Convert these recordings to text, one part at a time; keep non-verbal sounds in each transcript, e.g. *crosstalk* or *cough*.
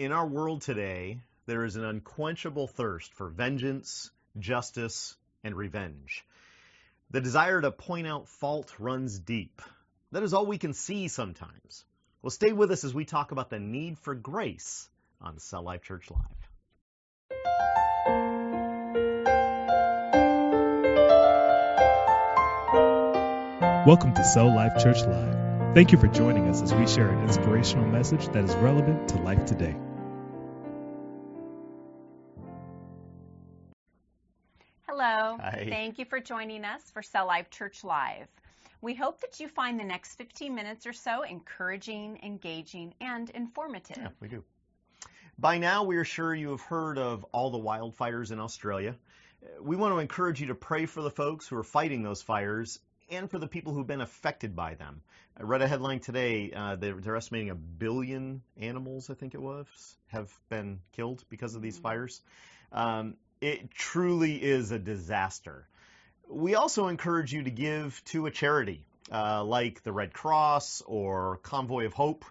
In our world today, there is an unquenchable thirst for vengeance, justice, and revenge. The desire to point out fault runs deep. That is all we can see sometimes. Well, stay with us as we talk about the need for grace on Cell Life Church Live. Welcome to Cell Life Church Live. Thank you for joining us as we share an inspirational message that is relevant to life today. Hello. Hi. Thank you for joining us for Cell Life Church Live. We hope that you find the next 15 minutes or so encouraging, engaging, and informative. Yeah, we do. By now, we are sure you have heard of all the wildfires in Australia. We want to encourage you to pray for the folks who are fighting those fires and for the people who've been affected by them. I read a headline today, uh, they're, they're estimating a billion animals, I think it was, have been killed because of these fires. Um, it truly is a disaster. We also encourage you to give to a charity uh, like the Red Cross or Convoy of Hope.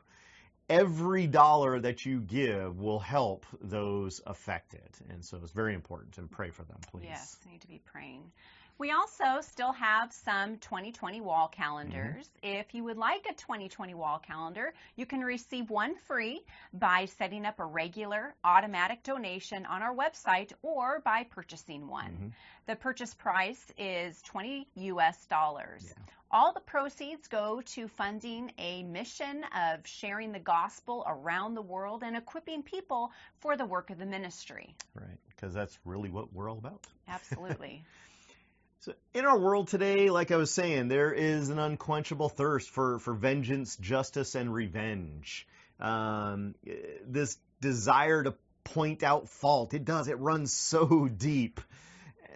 Every dollar that you give will help those affected. And so it's very important and pray for them, please. Yes, need to be praying. We also still have some 2020 wall calendars. If you would like a 2020 wall calendar, you can receive one free by setting up a regular automatic donation on our website or by purchasing one. Mhm. The purchase price is 20 US dollars. Yeah. All the proceeds go to funding a mission of sharing the gospel around the world and equipping people for the work of the ministry. Right, because that's really what we're all about. Absolutely. *laughs* So in our world today, like I was saying, there is an unquenchable thirst for, for vengeance, justice, and revenge. Um, eh, this desire to point out fault, it does, it runs *laughs* so deep.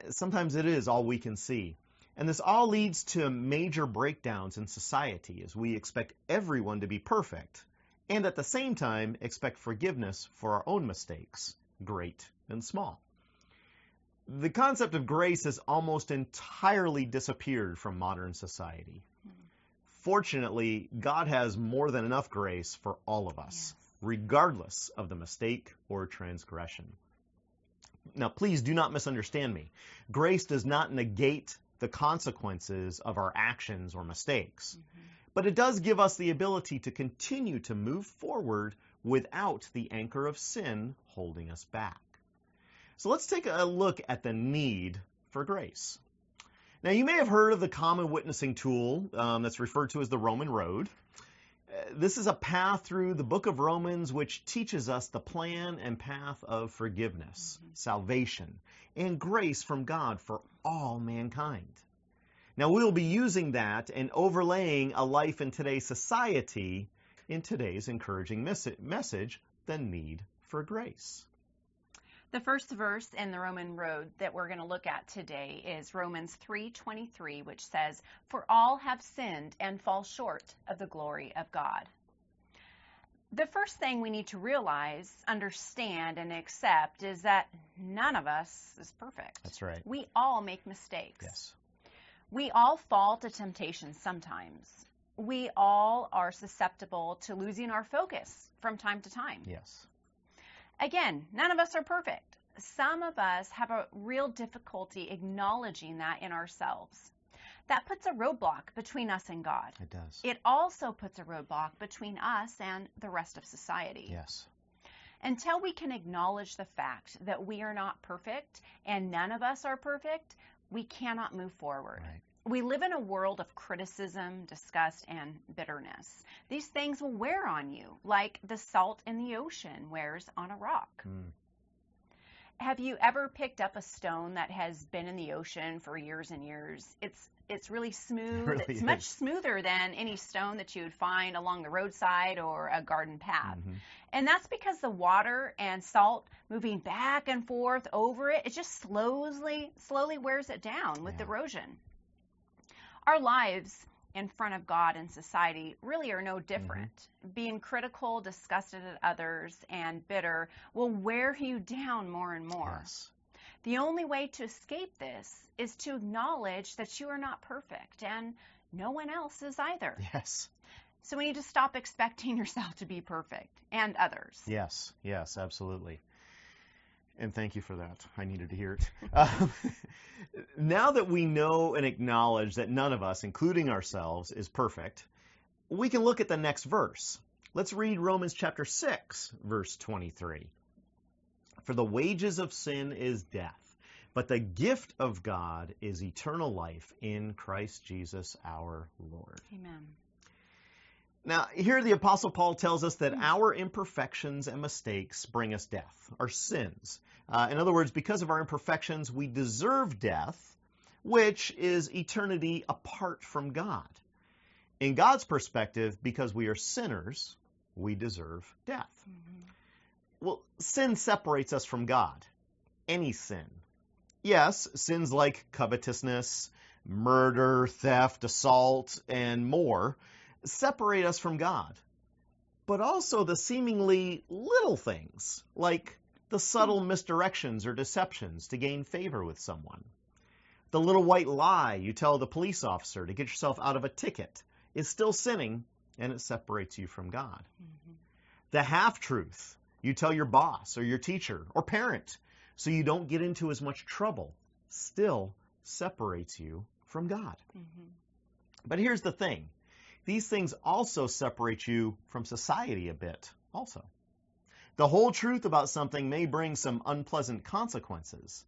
Sometimes it is all we can see. And this all leads to major breakdowns in society as we expect everyone to be perfect and at the same time expect forgiveness for our own mistakes, great and small the concept of grace has almost entirely disappeared from modern society. Fortunately, God has more than enough grace for all of us, regardless of the mistake or transgression. Now, please do not misunderstand me. Grace does not negate the consequences of our actions or mistakes, mm-hmm. but it does give us the ability to continue to move forward without the anchor of sin holding us back. So let's take a look at the need for grace. Now, you may have heard of the common witnessing tool um, that's referred to as the Roman Road. Uh, This is a path through the book of Romans which teaches us the plan and path of forgiveness, salvation, and grace from God for all mankind. Now, we'll be using that and overlaying a life in today's society in today's encouraging mes- message, the need for grace. The first verse in the Roman road that we're going to look at today is Romans 3:23 which says, "For all have sinned and fall short of the glory of God." The first thing we need to realize, understand and accept is that none of us is perfect. That's right. We all make mistakes. Yes. We all fall to temptation sometimes. We all are susceptible to losing our focus from time to time. Yes. Again, none of us are perfect. Some of us have a real difficulty acknowledging that in ourselves. That puts a roadblock between us and God. It does. It also puts a roadblock between us and the rest of society. Yes. Until we can acknowledge the fact that we are not perfect and none of us are perfect, we cannot move forward. Right. We live in a world of criticism, disgust, and bitterness. These things will wear on you, like the salt in the ocean wears on a rock. Mm. Have you ever picked up a stone that has been in the ocean for years and years? It's it's really *laughs* smooth. really it's is. much smoother than any stone that you would find along the roadside or a garden path. Mhm. And that's because the water and salt moving back and forth over it, it just slowly slowly wears it down with Yeah. erosion. Our lives in front of God and society really are no mm-hmm. different. Being critical, disgusted at others, and bitter will wear you down more and more. Yes. The only way to escape this is to acknowledge that you are not perfect and no one else is either. Yes. So we need to stop expecting *laughs* yourself to be perfect and others. Yes, yes, absolutely. And thank you for that. I needed to hear it. *laughs* Um, *laughs* now that we know and acknowledge that none of us, including ourselves, is perfect, we can look at the next verse. Let's read Romans chapter 6, verse 23. For the wages of sin is death, but the gift of God is eternal life in Christ Jesus our Lord. Amen. Now, here the Apostle Paul tells us that our imperfections and mistakes bring us death, our sins. Uh, in other words, because of our imperfections, we deserve death, which is eternity apart from God. In God's perspective, because we are sinners, we deserve death. Mm-hmm. Well, sin separates us from God. Any sin. Yes, sins like covetousness, murder, theft, assault, and more separate us from God. But also the seemingly little things, like the subtle misdirections or deceptions to gain favor with someone. The little white lie you tell the police officer to get yourself out of a ticket is still sinning and it separates you from God. Mm-hmm. The half truth you tell your boss or your teacher or parent so you don't get into as much trouble still separates you from God. Mm-hmm. But here's the thing these things also separate you from society a bit, also. The whole truth about something may bring some unpleasant consequences,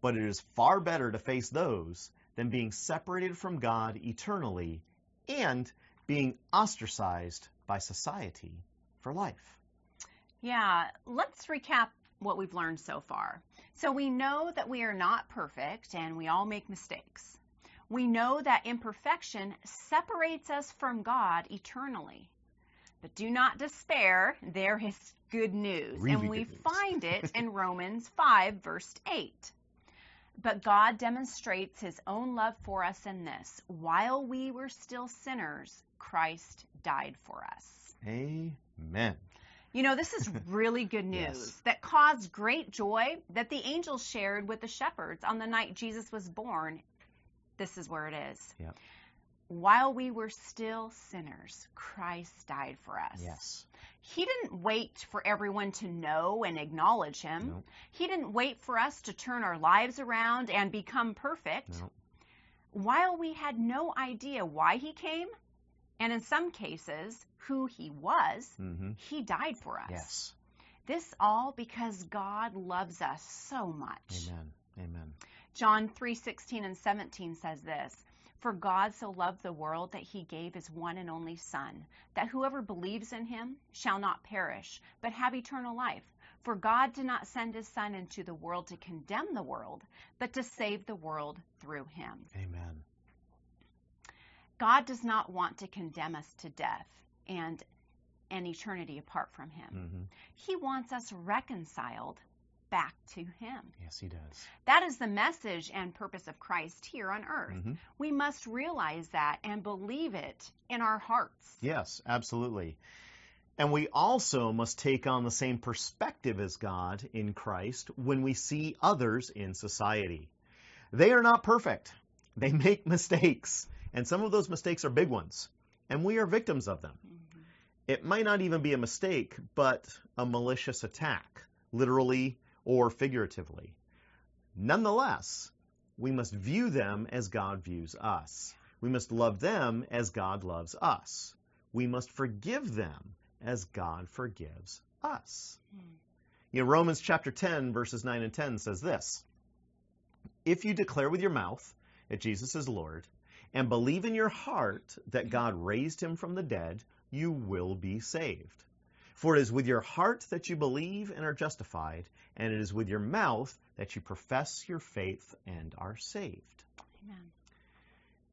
but it is far better to face those than being separated from God eternally and being ostracized by society for life. Yeah, let's recap what we've learned so far. So we know that we are not perfect and we all make mistakes. We know that imperfection separates us from God eternally. But do not despair, there is good news. Really and we find it *laughs* in Romans 5, verse 8. But God demonstrates his own love for us in this while we were still sinners, Christ died for us. Amen. You know, this is *laughs* really good news Yes. that caused great joy that the angels shared with the shepherds on the night Jesus was born. This is where it is. Yep. While we were still sinners, Christ died for us. Yes. He didn't wait for everyone to know and acknowledge him. No. He didn't wait for us to turn our lives around and become perfect. No. While we had no idea why he came, and in some cases, who he was, hmm he died for us. Yes. This all because God loves us so much. Amen. Amen. John 3:16 and 17 says this, "For God so loved the world that he gave his one and only son, that whoever believes in him shall not perish, but have eternal life. For God did not send his son into the world to condemn the world, but to save the world through him." Amen. God does not want to condemn us to death and an eternity apart from him. hmm He wants us reconciled back to him. Yes, he does. That is the message and purpose of Christ here on earth. hmm We must realize that and believe it in our hearts. Yes, absolutely. And we also must take on the same perspective as God in Christ when we see others in society. They are not perfect. They *laughs* make mistakes. And some of those mistakes are big ones. And we are victims of them. It might not even be a mistake, but a malicious attack, literally or figuratively. Nonetheless, we must view them as God views us. We must love them as God loves us. We must forgive them as God forgives us. Hmm. You know, Romans chapter 10, verses 9 and 10 says this If you declare with your mouth that Jesus is Lord and believe in your heart that God raised him from the dead, you will be saved. For it is with your heart that you believe and are justified, and it is with your mouth that you profess your faith and are saved. Amen.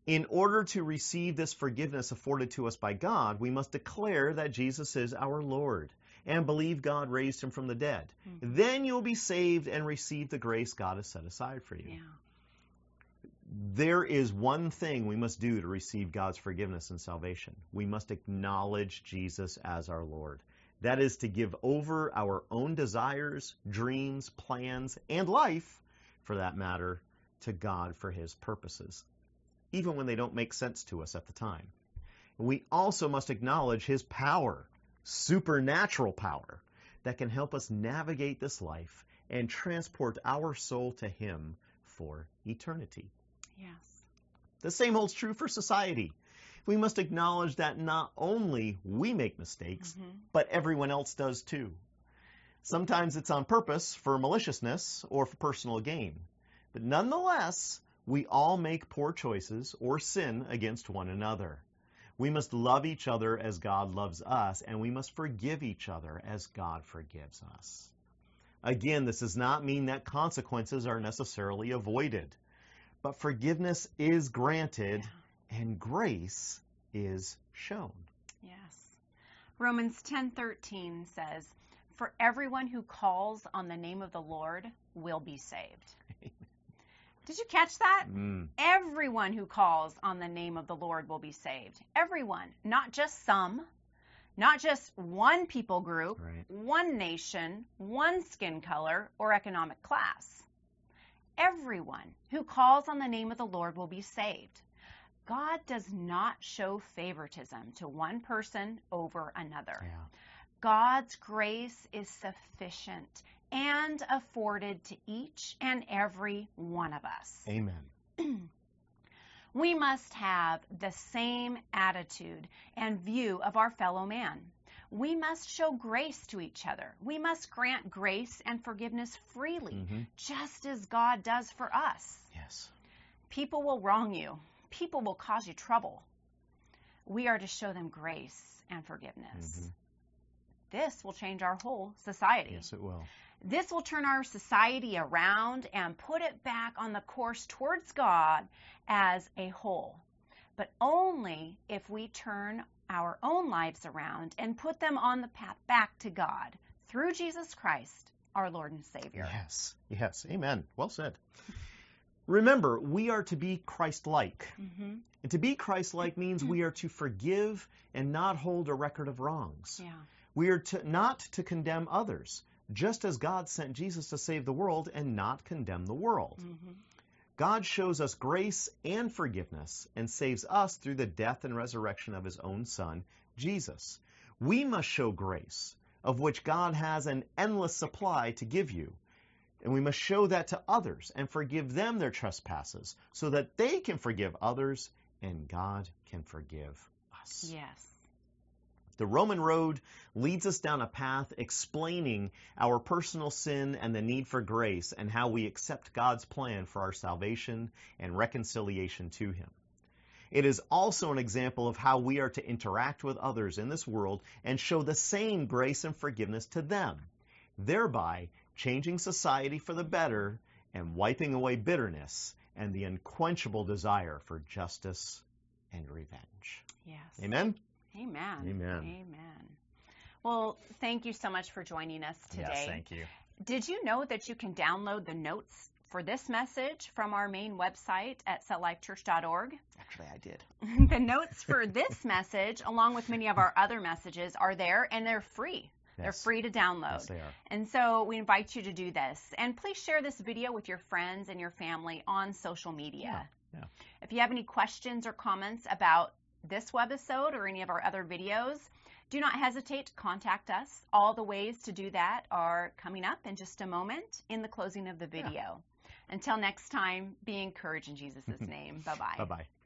In order to receive this forgiveness afforded to us by God, we must declare that Jesus is our Lord and believe God raised him from the dead. Mhm. Then you'll be saved and receive the grace God has set aside for you. Yeah. There is one thing we must do to receive God's forgiveness and salvation. We must acknowledge Jesus as our Lord. That is to give over our own desires, dreams, plans, and life, for that matter, to God for his purposes, even when they don't make sense to us at the time. We also must acknowledge his power, supernatural power, that can help us navigate this life and transport our soul to him for eternity. Yes. The same holds true for society. We must acknowledge that not only we make mistakes, Mhm. but everyone else does too. Sometimes it's on purpose for maliciousness or for personal gain. But nonetheless, we all make poor choices or sin against one another. We must love each other as God loves us, and we must forgive each other as God forgives us. Again, this does not mean that consequences are necessarily avoided, but forgiveness is granted and grace is shown. Yes. Romans 10:13 says, "For everyone who calls on the name of the Lord will be saved." Did you catch that? Mm, Everyone who calls on the name of the Lord will be saved. Everyone, not just some, not just one people group, right. one nation, one skin color, or economic class. Everyone who calls on the name of the Lord will be saved. God does not show favoritism to one person over another. Yeah. God's grace is sufficient and afforded to each and every one of us. Amen. *clears throat* We must have the same attitude and view of our fellow man. We must show grace to each other. We must grant grace and forgiveness freely, Mhm. just as God does for us. Yes. People will wrong you, people will cause you trouble. We are to show them grace and forgiveness. Mhm. This will change our whole society. Yes, it will. This will turn our society around and put it back on the course towards God as a whole. But only if we turn our own lives around and put them on the path back to God through Jesus Christ, our Lord and Savior. Yes. Yes. Amen. Well said. Remember, we are to be Christ like. hmm And to be Christ like means we are to forgive and not hold a record of wrongs. Yeah. We are to not to condemn others, just as God sent Jesus to save the world and not condemn the world. hmm God shows us grace and forgiveness and saves us through the death and resurrection of his own Son, Jesus. We must show grace, of which God has an endless supply to give you. And we must show that to others and forgive them their trespasses so that they can forgive others and God can forgive us. Yes. The Roman road leads us down a path explaining our personal sin and the need for grace and how we accept God's plan for our salvation and reconciliation to Him. It is also an example of how we are to interact with others in this world and show the same grace and forgiveness to them, thereby changing society for the better and wiping away bitterness and the unquenchable desire for justice and revenge. Yes. Amen? Amen. Amen. Amen. Well, thank you so much for joining us today. Yes, thank you. Did you know that you can download the notes for this message from our main website at celllifechurch.org? Actually, I did. *laughs* the notes for this message, along with many of our other messages, are there and they're free. They're free to download. Yes, they are. And so we invite you to do this. And please share this video with your friends and your family on social media. Yeah, yeah. If you have any questions or comments about this webisode or any of our other videos, do not hesitate to contact us. All the ways to do that are coming up in just a moment in the closing of the video. Until next time, be encouraged in Jesus' *laughs* name. Bye bye. Bye bye.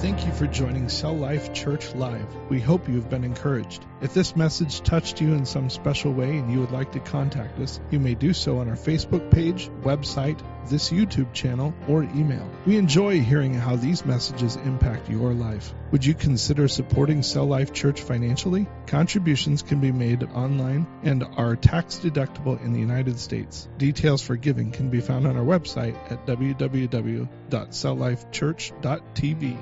Thank you for joining Cell Life Church Live. We hope you have been encouraged. If this message touched you in some special way and you would like to contact us, you may do so on our Facebook page, website, this YouTube channel, or email. We enjoy hearing how these messages impact your life. Would you consider supporting Cell Life Church financially? Contributions can be made online and are tax deductible in the United States. Details for giving can be found on our website at www.celllifechurch.tv.